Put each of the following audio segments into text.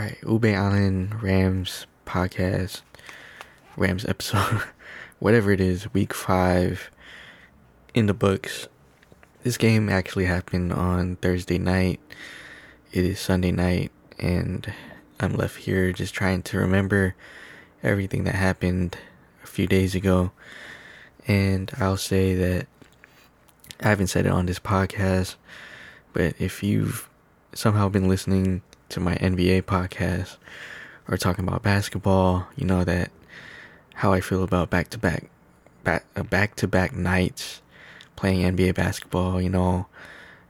right, Ube Allen Rams podcast, Rams episode, whatever it is, week five in the books. This game actually happened on Thursday night. It is Sunday night, and I'm left here just trying to remember everything that happened a few days ago. And I'll say that I haven't said it on this podcast, but if you've somehow been listening to my NBA podcast or talking about basketball, you know that how I feel about back uh, to back back back to back nights playing NBA basketball, you know,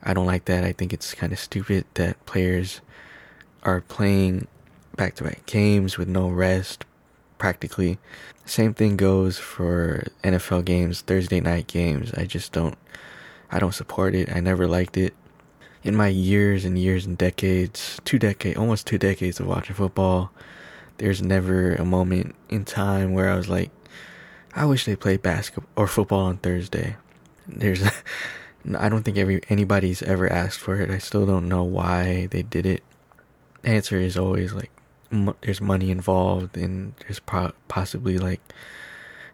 I don't like that. I think it's kind of stupid that players are playing back to back games with no rest practically. Same thing goes for NFL games, Thursday night games. I just don't I don't support it. I never liked it in my years and years and decades, two decades, almost two decades of watching football, there's never a moment in time where I was like, I wish they played basketball or football on Thursday. There's, I don't think every anybody's ever asked for it. I still don't know why they did it. The answer is always like, there's money involved, and there's pro- possibly like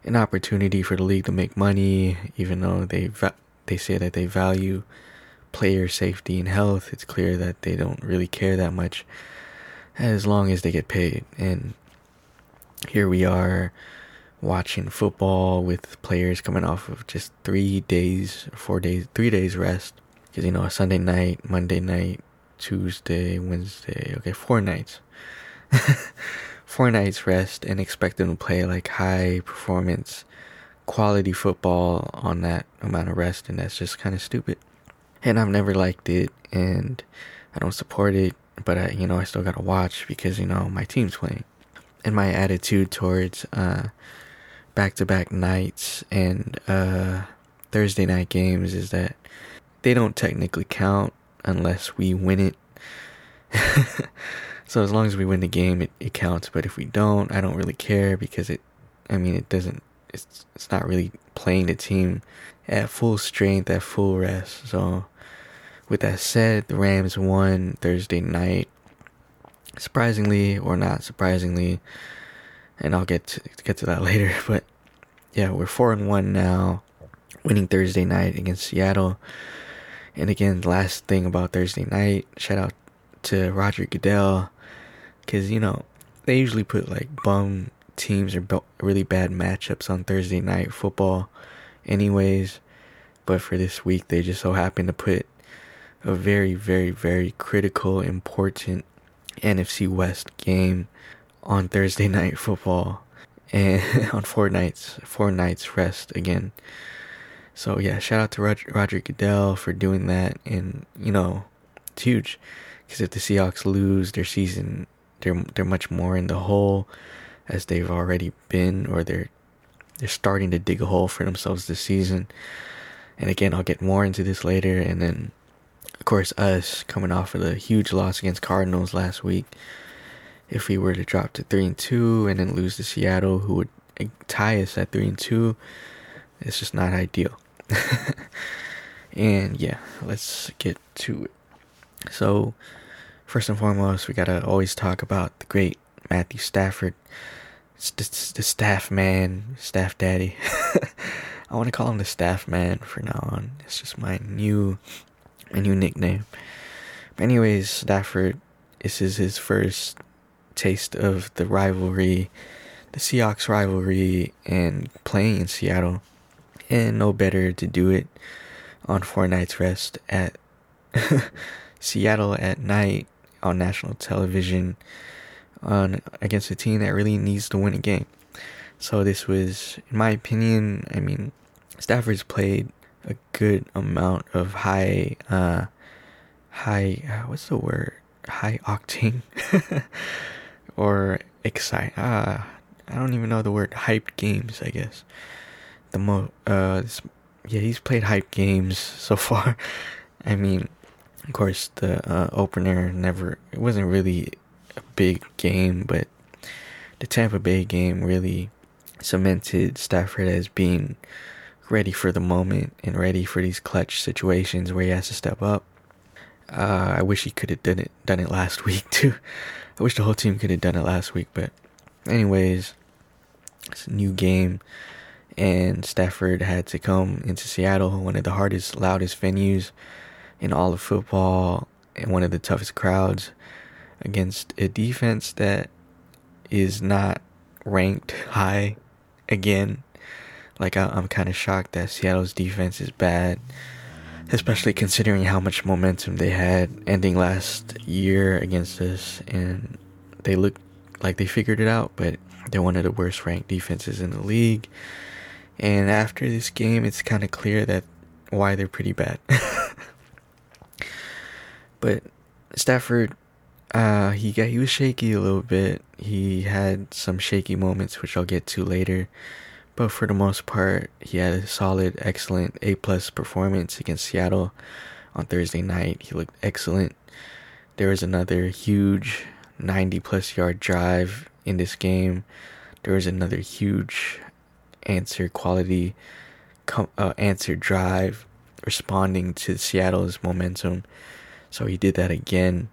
an opportunity for the league to make money, even though they va- they say that they value player safety and health, it's clear that they don't really care that much as long as they get paid. And here we are watching football with players coming off of just three days, four days, three days rest. Because, you know, Sunday night, Monday night, Tuesday, Wednesday, okay, four nights. four nights rest and expect them to play like high performance, quality football on that amount of rest. And that's just kind of stupid and I've never liked it, and I don't support it. But I, you know, I still gotta watch because you know my team's playing. And my attitude towards uh, back-to-back nights and uh, Thursday night games is that they don't technically count unless we win it. so as long as we win the game, it, it counts. But if we don't, I don't really care because it. I mean, it doesn't. It's it's not really playing the team at full strength, at full rest. So with that said, the Rams won Thursday night. Surprisingly or not surprisingly, and I'll get to get to that later, but yeah, we're 4 and 1 now, winning Thursday night against Seattle. And again, last thing about Thursday night, shout out to Roger Goodell cuz you know, they usually put like bum teams or really bad matchups on Thursday night football anyways. But for this week, they just so happened to put a very, very, very critical, important NFC West game on Thursday night football and on four nights, four nights rest again. So yeah, shout out to Roger, Roger Goodell for doing that, and you know, it's huge because if the Seahawks lose their season, they're they're much more in the hole as they've already been, or they're they're starting to dig a hole for themselves this season. And again, I'll get more into this later, and then course, us coming off of the huge loss against Cardinals last week. If we were to drop to three and two and then lose to Seattle, who would eh, tie us at three and two, it's just not ideal. and yeah, let's get to it. So, first and foremost, we gotta always talk about the great Matthew Stafford. The, the staff man, staff daddy. I want to call him the staff man for now on. It's just my new a new nickname. But anyways, Stafford, this is his first taste of the rivalry, the Seahawks rivalry, and playing in Seattle. And no better to do it on four nights rest at Seattle at night on national television on against a team that really needs to win a game. So this was, in my opinion, I mean, Stafford's played a good amount of high uh high uh, what's the word? High octane or excite uh I don't even know the word hyped games I guess. The mo uh yeah he's played hype games so far. I mean of course the uh, opener never it wasn't really a big game but the Tampa Bay game really cemented Stafford as being ready for the moment and ready for these clutch situations where he has to step up. Uh, I wish he could have done it done it last week too. I wish the whole team could have done it last week, but anyways, it's a new game, and Stafford had to come into Seattle, one of the hardest, loudest venues in all of football, and one of the toughest crowds against a defense that is not ranked high again. Like I, am kind of shocked that Seattle's defense is bad, especially considering how much momentum they had ending last year against us, and they look like they figured it out. But they're one of the worst ranked defenses in the league. And after this game, it's kind of clear that why they're pretty bad. but Stafford uh, he got he was shaky a little bit. He had some shaky moments, which I'll get to later. But for the most part, he had a solid, excellent A plus performance against Seattle on Thursday night. He looked excellent. There was another huge 90 plus yard drive in this game. There was another huge answer quality uh, answer drive responding to Seattle's momentum. So he did that again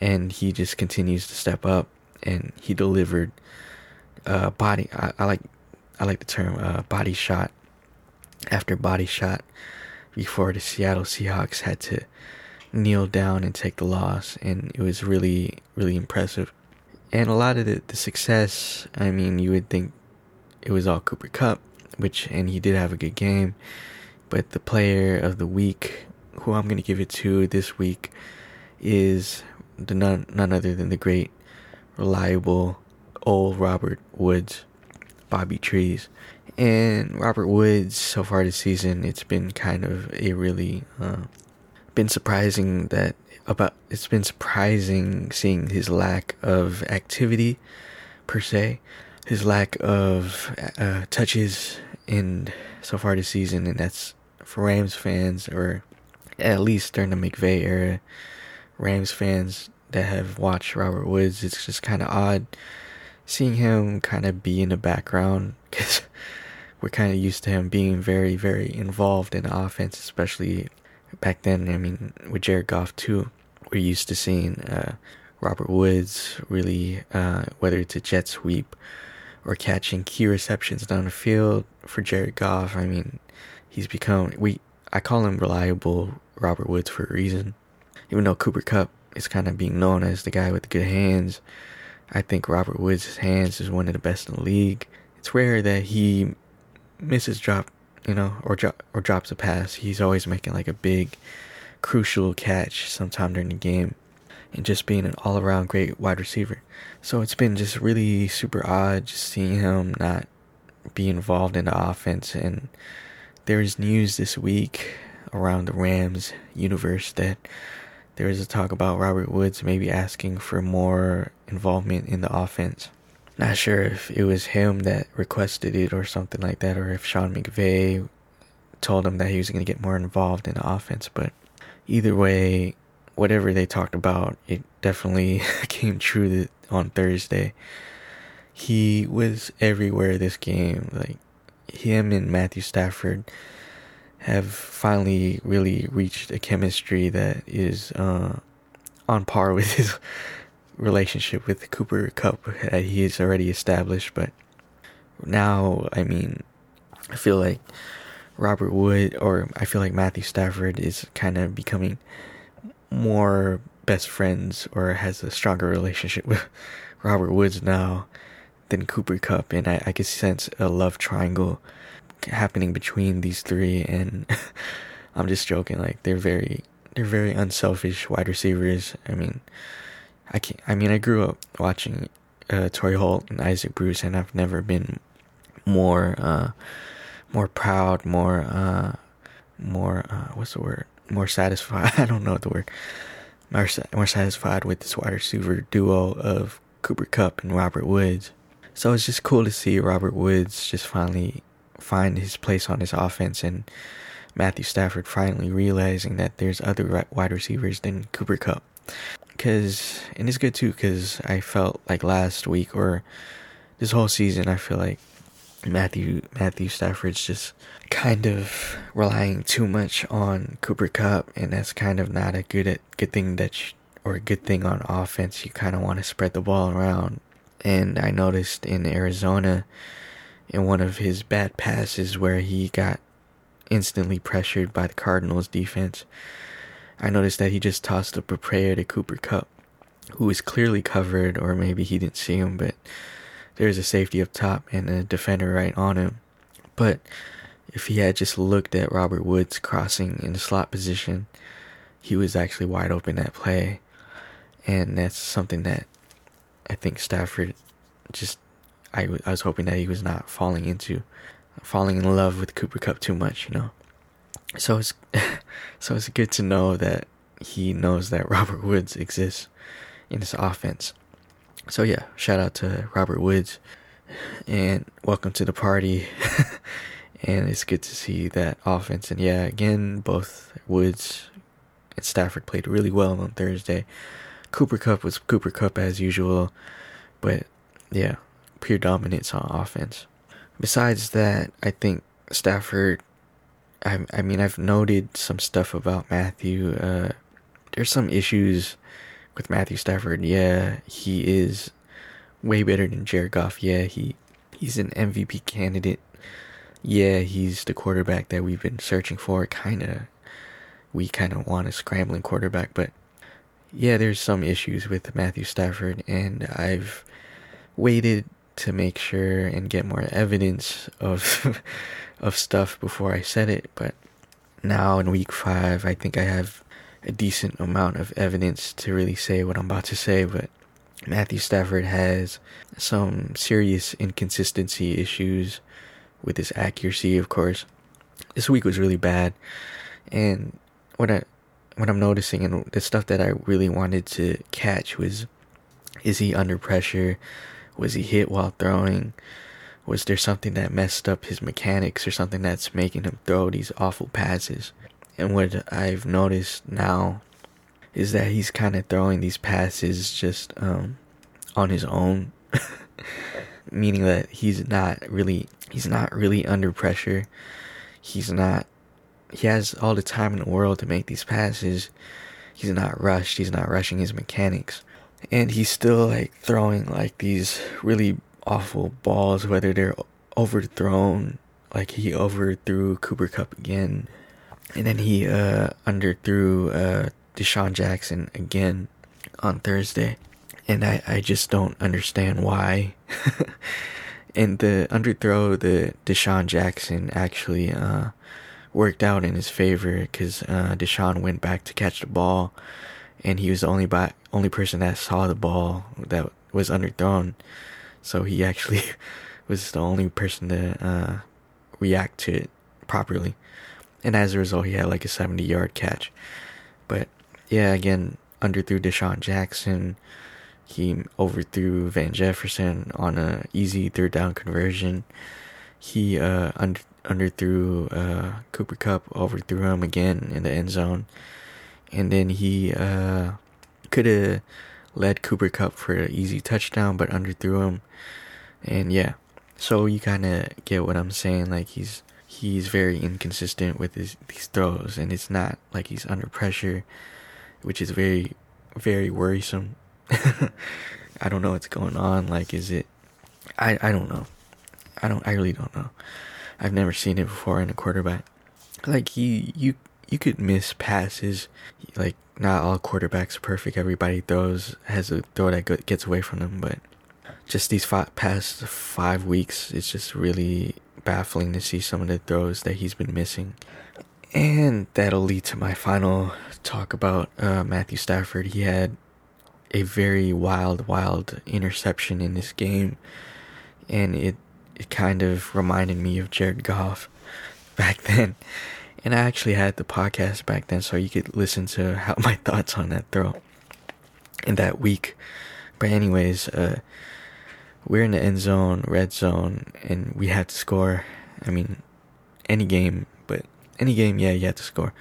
and he just continues to step up and he delivered uh body I, I like I like the term uh, body shot. After body shot before the Seattle Seahawks had to kneel down and take the loss and it was really really impressive. And a lot of the, the success I mean you would think it was all Cooper Kupp, which and he did have a good game. But the player of the week who I'm going to give it to this week is the none none other than the great, reliable old Robert Woods, Bobby Trees, and Robert Woods. So far this season, it's been kind of a really uh, been surprising that about it's been surprising seeing his lack of activity per se, his lack of uh, touches in so far this season, and that's for Rams fans or at least during the McVay era Rams fans that have watched Robert Woods, it's just kind of odd seeing him kind of be in the background because we're kind of used to him being very, very involved in offense, especially back then. I mean, with Jared Goff too, we're used to seeing uh, Robert Woods really, uh, whether it's a jet sweep or catching key receptions down the field for Jared Goff. I mean, he's become we. I call him reliable Robert Woods for a reason even though Cooper Kupp is kind of being known as the guy with the good hands, I think Robert Woods' hands is one of the best in the league. It's rare that he misses drop, you know, or drop or drops a pass. He's always making like a big, crucial catch sometime during the game, and just being an all-around great wide receiver. So it's been just really super odd just seeing him not be involved in the offense. And there's news this week around the Rams universe that there is a talk about Robert Woods maybe asking for more involvement in the offense. Not sure if it was him that requested it or something like that, or if Sean McVay told him that he was going to get more involved in the offense. But either way, whatever they talked about, it definitely came true on Thursday. He was everywhere this game. Like him and Matthew Stafford have finally really reached a chemistry that is uh, on par with his relationship with Cooper Kupp that he has already established. But now, I mean, I feel like Robert Wood or I feel like Matthew Stafford is kind of becoming more best friends or has a stronger relationship with Robert Woods now than Cooper Kupp, and I, I can sense a love triangle happening between these three and I'm just joking like they're very they're very unselfish wide receivers. I mean I can't. I mean I grew up watching uh Torry Holt and Isaac Bruce and I've never been more uh more proud, more uh more uh what's the word? More satisfied. I don't know the word. More, more satisfied with this wide receiver duo of Cooper Kupp and Robert Woods. So it's just cool to see Robert Woods just finally find his place on his offense and Matthew Stafford finally realizing that there's other wide receivers than Cooper Kupp. Cause and it's good too because I felt like last week or this whole season I feel like Matthew Matthew Stafford's just kind of relying too much on Cooper Kupp, and that's kind of not a good good thing that you, or a good thing on offense. You kind of want to spread the ball around, and I noticed in Arizona, in one of his bad passes where he got instantly pressured by the Cardinals defense, I noticed that he just tossed up a prayer to Cooper Kupp, who was clearly covered, or maybe he didn't see him, but there's a safety up top and a defender right on him. But if he had just looked at Robert Woods crossing in the slot position, he was actually wide open that play. And that's something that I think Stafford just, I, I was hoping that he was not falling into, falling in love with Cooper Kupp too much, you know. So it's, so it's good to know that he knows that Robert Woods exists in this offense. So yeah, shout out to Robert Woods and welcome to the party. and it's good to see that offense. And yeah, again, both Woods and Stafford played really well on Thursday. Cooper Kupp was Cooper Kupp as usual, but yeah, pure dominance on offense. Besides that, I think Stafford. I I mean, I've noted some stuff about Matthew. Uh, there's some issues with Matthew Stafford. Yeah, he is way better than Jared Goff. Yeah, he he's an MVP candidate. Yeah, he's the quarterback that we've been searching for. Kind of, we kind of want a scrambling quarterback, but yeah, there's some issues with Matthew Stafford, and I've waited to make sure and get more evidence of of stuff before I said it. But now in week five, I think I have a decent amount of evidence to really say what I'm about to say. But Matthew Stafford has some serious inconsistency issues with his accuracy, of course. This week was really bad, and what I what I'm noticing and the stuff that I really wanted to catch was is he under pressure? Was he hit while throwing? Was there something that messed up his mechanics or something that's making him throw these awful passes? And what I've noticed now is that he's kind of throwing these passes just um, on his own, meaning that he's not really he's not really under pressure. He's not he has all the time in the world to make these passes. He's not rushed. He's not rushing his mechanics. And he's still like throwing like these really awful balls, whether they're overthrown, like he overthrew Cooper Kupp again. And then he uh underthrew uh DeSean Jackson again on Thursday. And I, I just don't understand why. and the underthrow, the DeSean Jackson actually uh worked out in his favor because uh, DeSean went back to catch the ball, and he was the only by, only person that saw the ball that was underthrown. So he actually was the only person to uh, react to it properly, and as a result, he had like a seventy-yard catch. But yeah, again, underthrew DeSean Jackson. He overthrew Van Jefferson on a easy third down conversion. He uh, under underthrew uh, Cooper Kupp, overthrew him again in the end zone, and then he uh, could have led Cooper Kupp for an easy touchdown, but underthrew him. And yeah, so you kind of get what I'm saying. Like he's he's very inconsistent with his these throws, and it's not like he's under pressure, which is very very worrisome. I don't know what's going on. Like, is it? I I don't know. I don't. I really don't know. I've never seen it before in a quarterback. Like he, you, you could miss passes. Like not all quarterbacks are perfect. Everybody throws has a throw that gets away from them, but just these five, past five weeks, it's just really baffling to see some of the throws that he's been missing. And that'll lead to my final talk about uh, Matthew Stafford. He had a very wild, wild interception in this game, and it it kind of reminded me of Jared Goff back then. And I actually had the podcast back then, so you could listen to how my thoughts on that throw in that week. But anyways, uh, we're in the end zone, red zone, and we had to score. I mean, any game, but any game, yeah, you had to score.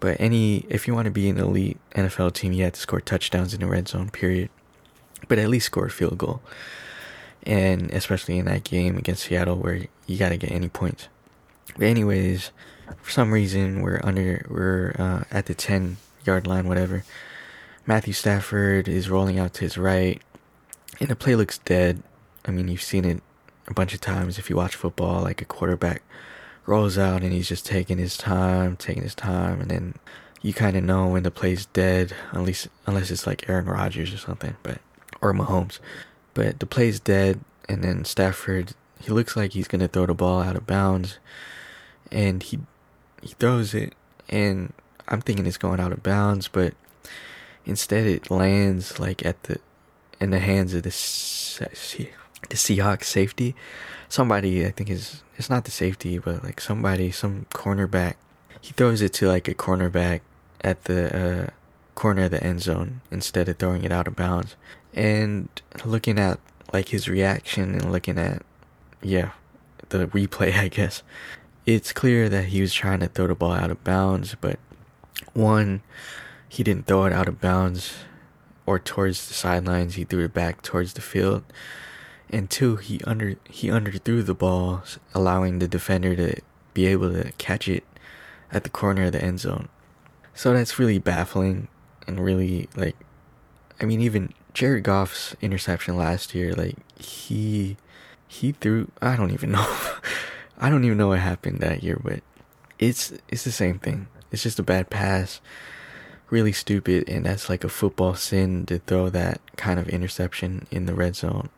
But any, if you want to be an elite NFL team, you had to score touchdowns in the red zone. Period. But at least score a field goal. and especially in that game against Seattle where you got to get any points. But anyways, for some reason we're under we're uh, at the 10 yard line whatever. Matthew Stafford is rolling out to his right and the play looks dead. I mean, you've seen it a bunch of times if you watch football like a quarterback rolls out and he's just taking his time, taking his time and then you kind of know when the play's dead unless unless it's like Aaron Rodgers or something, but or Mahomes. But the play's dead, and then Stafford, he looks like he's gonna throw the ball out of bounds, and he he throws it, and I'm thinking it's going out of bounds, but instead it lands like at the in the hands of the the Seahawks safety. Somebody I think is it's not the safety, but like somebody, some cornerback. He throws it to like a cornerback at the uh, corner of the end zone instead of throwing it out of bounds. And looking at like his reaction and looking at yeah, the replay I guess, it's clear that he was trying to throw the ball out of bounds, but one, he didn't throw it out of bounds or towards the sidelines, he threw it back towards the field. And two, he under he underthrew the ball, allowing the defender to be able to catch it at the corner of the end zone. So that's really baffling and really like I mean even Jared Goff's interception last year, like he he threw I don't even know. I don't even know what happened that year, but it's it's the same thing. It's just a bad pass. Really stupid and that's like a football sin to throw that kind of interception in the red zone.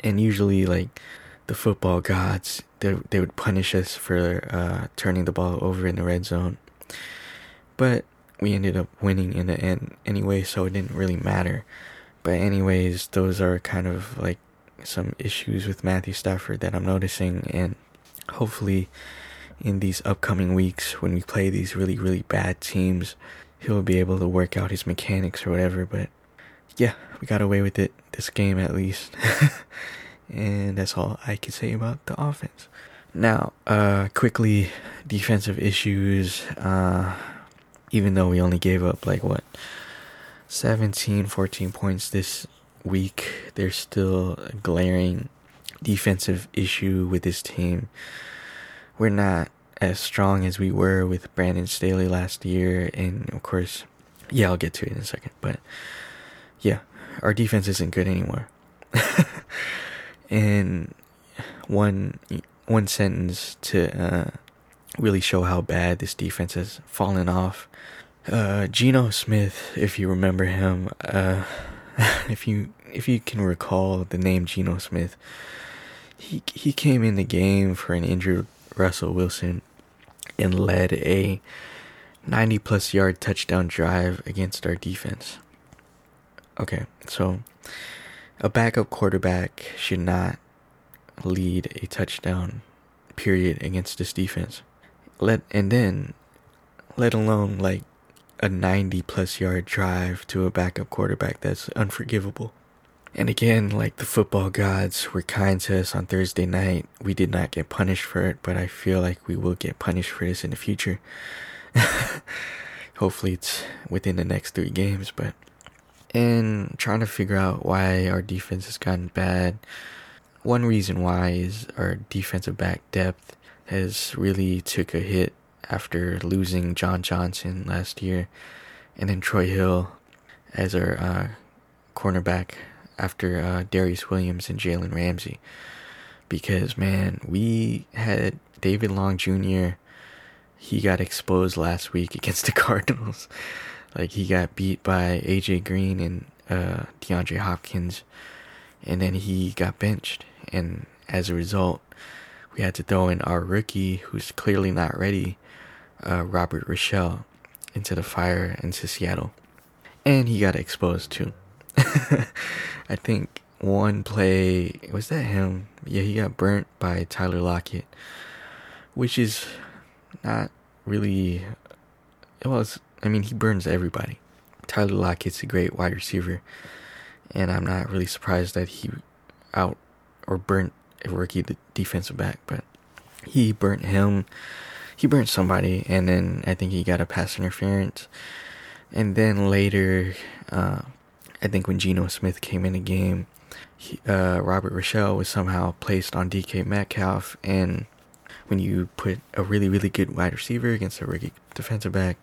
And usually like the football gods they they would punish us for uh, turning the ball over in the red zone. But we ended up winning in the end anyway, so it didn't really matter. But anyways, those are kind of like some issues with Matthew Stafford that I'm noticing and hopefully in these upcoming weeks when we play these really really bad teams, he'll be able to work out his mechanics or whatever, but yeah, we got away with it this game at least. and that's all I can say about the offense. Now, uh quickly defensive issues uh even though we only gave up like what 17 14 points this week there's still glaring defensive issue with this team we're not as strong as we were with Brandon Staley last year and of course yeah I'll get to it in a second but yeah our defense isn't good anymore and one one sentence to uh, really show how bad this defense has fallen off. Uh, Geno Smith, if you remember him, uh, if you if you can recall the name Geno Smith, he he came in the game for an injured Russell Wilson and led a 90 plus yard touchdown drive against our defense. Okay, so a backup quarterback should not lead a touchdown period against this defense let and then let alone like a 90 plus yard drive to a backup quarterback that's unforgivable. And again, like the football gods were kind to us on Thursday night, we did not get punished for it, but I feel like we will get punished for this in the future. Hopefully, it's within the next three games, but. And trying to figure out why our defense has gotten bad. One reason why is our defensive back depth has really took a hit after losing John Johnson last year, and then Troy Hill as our uh, cornerback after uh, Darious Williams and Jalen Ramsey. Because man, we had David Long Jr. He got exposed last week against the Cardinals. like he got beat by AJ Green and uh, DeAndre Hopkins, and then he got benched. And as a result, we had to throw in our rookie, who's clearly not ready, uh, Robert Rochell, into the fire into Seattle. And he got exposed too. I think one play, was that him? Yeah, he got burnt by Tyler Lockett, which is not really. It was, I mean, he burns everybody. Tyler Lockett's a great wide receiver, and I'm not really surprised that he out or burnt a rookie the defensive back, but he burnt him. He burnt somebody, and then I think he got a pass interference. And then later, uh, I think when Geno Smith came in the game, he, uh, Robert Rochell was somehow placed on DK Metcalf, and when you put a really really good wide receiver against a rookie defensive back,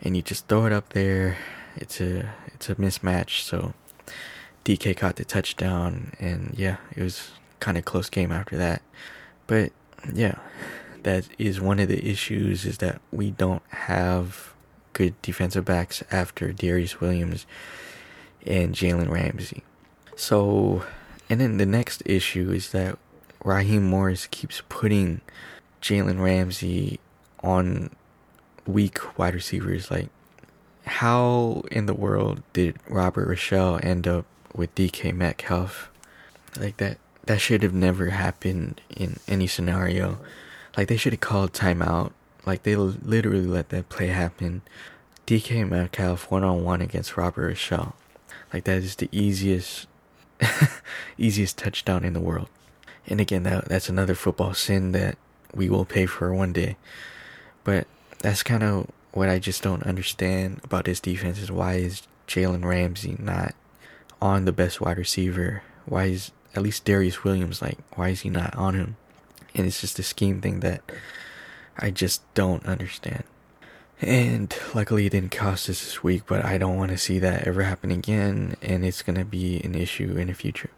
and you just throw it up there, it's a it's a mismatch. So DK caught the touchdown, and yeah, it was kind of close game after that. But yeah, that is one of the issues is that we don't have good defensive backs after Darious Williams and Jalen Ramsey. So, and then the next issue is that Raheem Morris keeps putting Jalen Ramsey on weak wide receivers. Like, how in the world did Robert Rochell end up with DK Metcalf? Like that, that should have never happened in any scenario. Like they should have called timeout. Like they literally let that play happen. DK Metcalf one on one against Robert Rochell. Like that is the easiest easiest touchdown in the world. And again, that that's another football sin that we will pay for one day. But that's kind of what I just don't understand about this defense is why is Jalen Ramsey not on the best wide receiver? Why is at least Darious Williams like why is he not on him? And it's just a scheme thing that I just don't understand. And luckily it didn't cost us this week, but I don't want to see that ever happen again, and it's gonna be an issue in the future.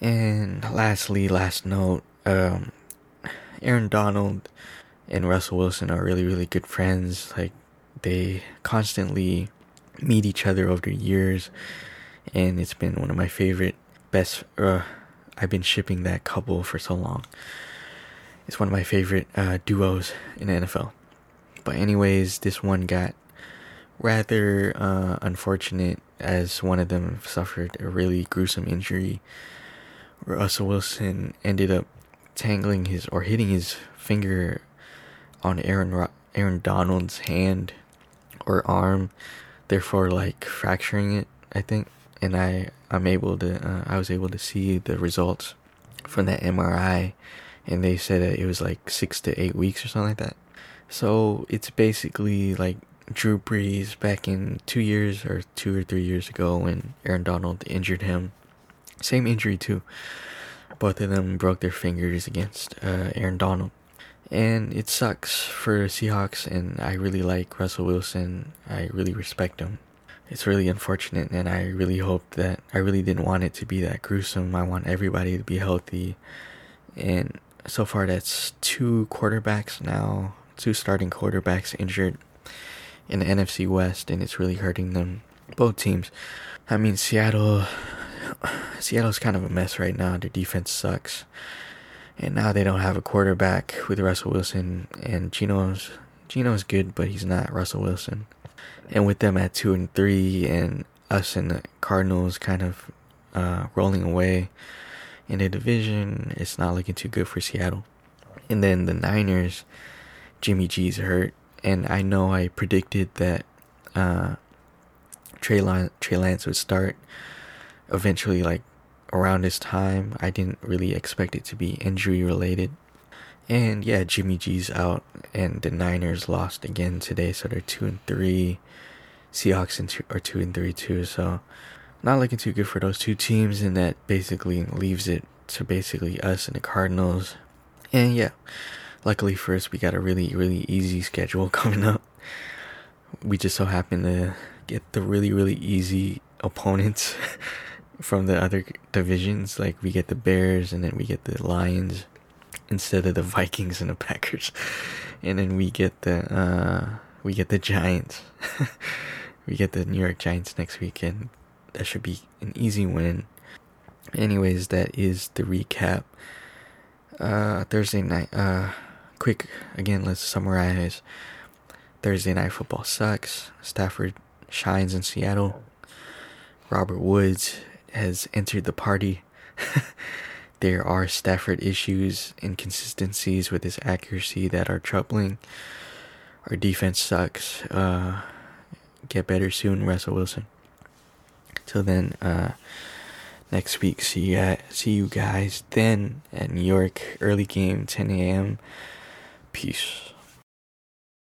And lastly, last note, um, Aaron Donald and Russell Wilson are really, really good friends. Like they constantly meet each other over the years, and it's been one of my favorite, best. Uh, I've been shipping that couple for so long. It's one of my favorite uh, duos in the NFL. But anyways, this one got rather uh, unfortunate as one of them suffered a really gruesome injury. Russell Wilson ended up tangling his or hitting his finger on Aaron Aaron Donald's hand or arm, therefore like fracturing it. I think, and I I'm able to uh, I was able to see the results from that MRI, and they said that it was like six to eight weeks or something like that. So it's basically like Drew Brees back in two years or two or three years ago when Aaron Donald injured him. Same injury too. Both of them broke their fingers against uh, Aaron Donald. And it sucks for Seahawks, and I really like Russell Wilson. I really respect him. It's really unfortunate, and I really hope that I really didn't want it to be that gruesome. I want everybody to be healthy. And so far, that's two quarterbacks now two starting quarterbacks injured in the NFC West, and it's really hurting them. Both teams. I mean, Seattle. Seattle's kind of a mess right now. Their defense sucks, and now they don't have a quarterback with Russell Wilson. And Geno's Geno's good, but he's not Russell Wilson. And with them at two and three, and us and the Cardinals kind of uh, rolling away in the division, it's not looking too good for Seattle. And then the Niners Jimmy G's hurt, and I know I predicted that uh, Trey, Lan- Trey Lance would start eventually, like around this time. I didn't really expect it to be injury related. And yeah, Jimmy G's out, and the Niners lost again today, so they're two and three. Seahawks are two and three too, so not looking too good for those two teams, and that basically leaves it to basically us and the Cardinals. And yeah, luckily for us, we got a really, really easy schedule coming up. We just so happen to get the really, really easy opponents from the other divisions. Like we get the Bears and then we get the Lions instead of the Vikings and the Packers. And then we get the uh we get the Giants. we get the New York Giants next weekend. That should be an easy win. Anyways, that is the recap. Uh Thursday night uh quick again let's summarize. Thursday night football sucks. Stafford shines in seattle. Robert woods has entered the party. There are stafford issues inconsistencies with his accuracy that are troubling. Our defense sucks. Uh, get better soon russell wilson till then uh, next week see you, see you guys then at new york early game 10 a.m Peace.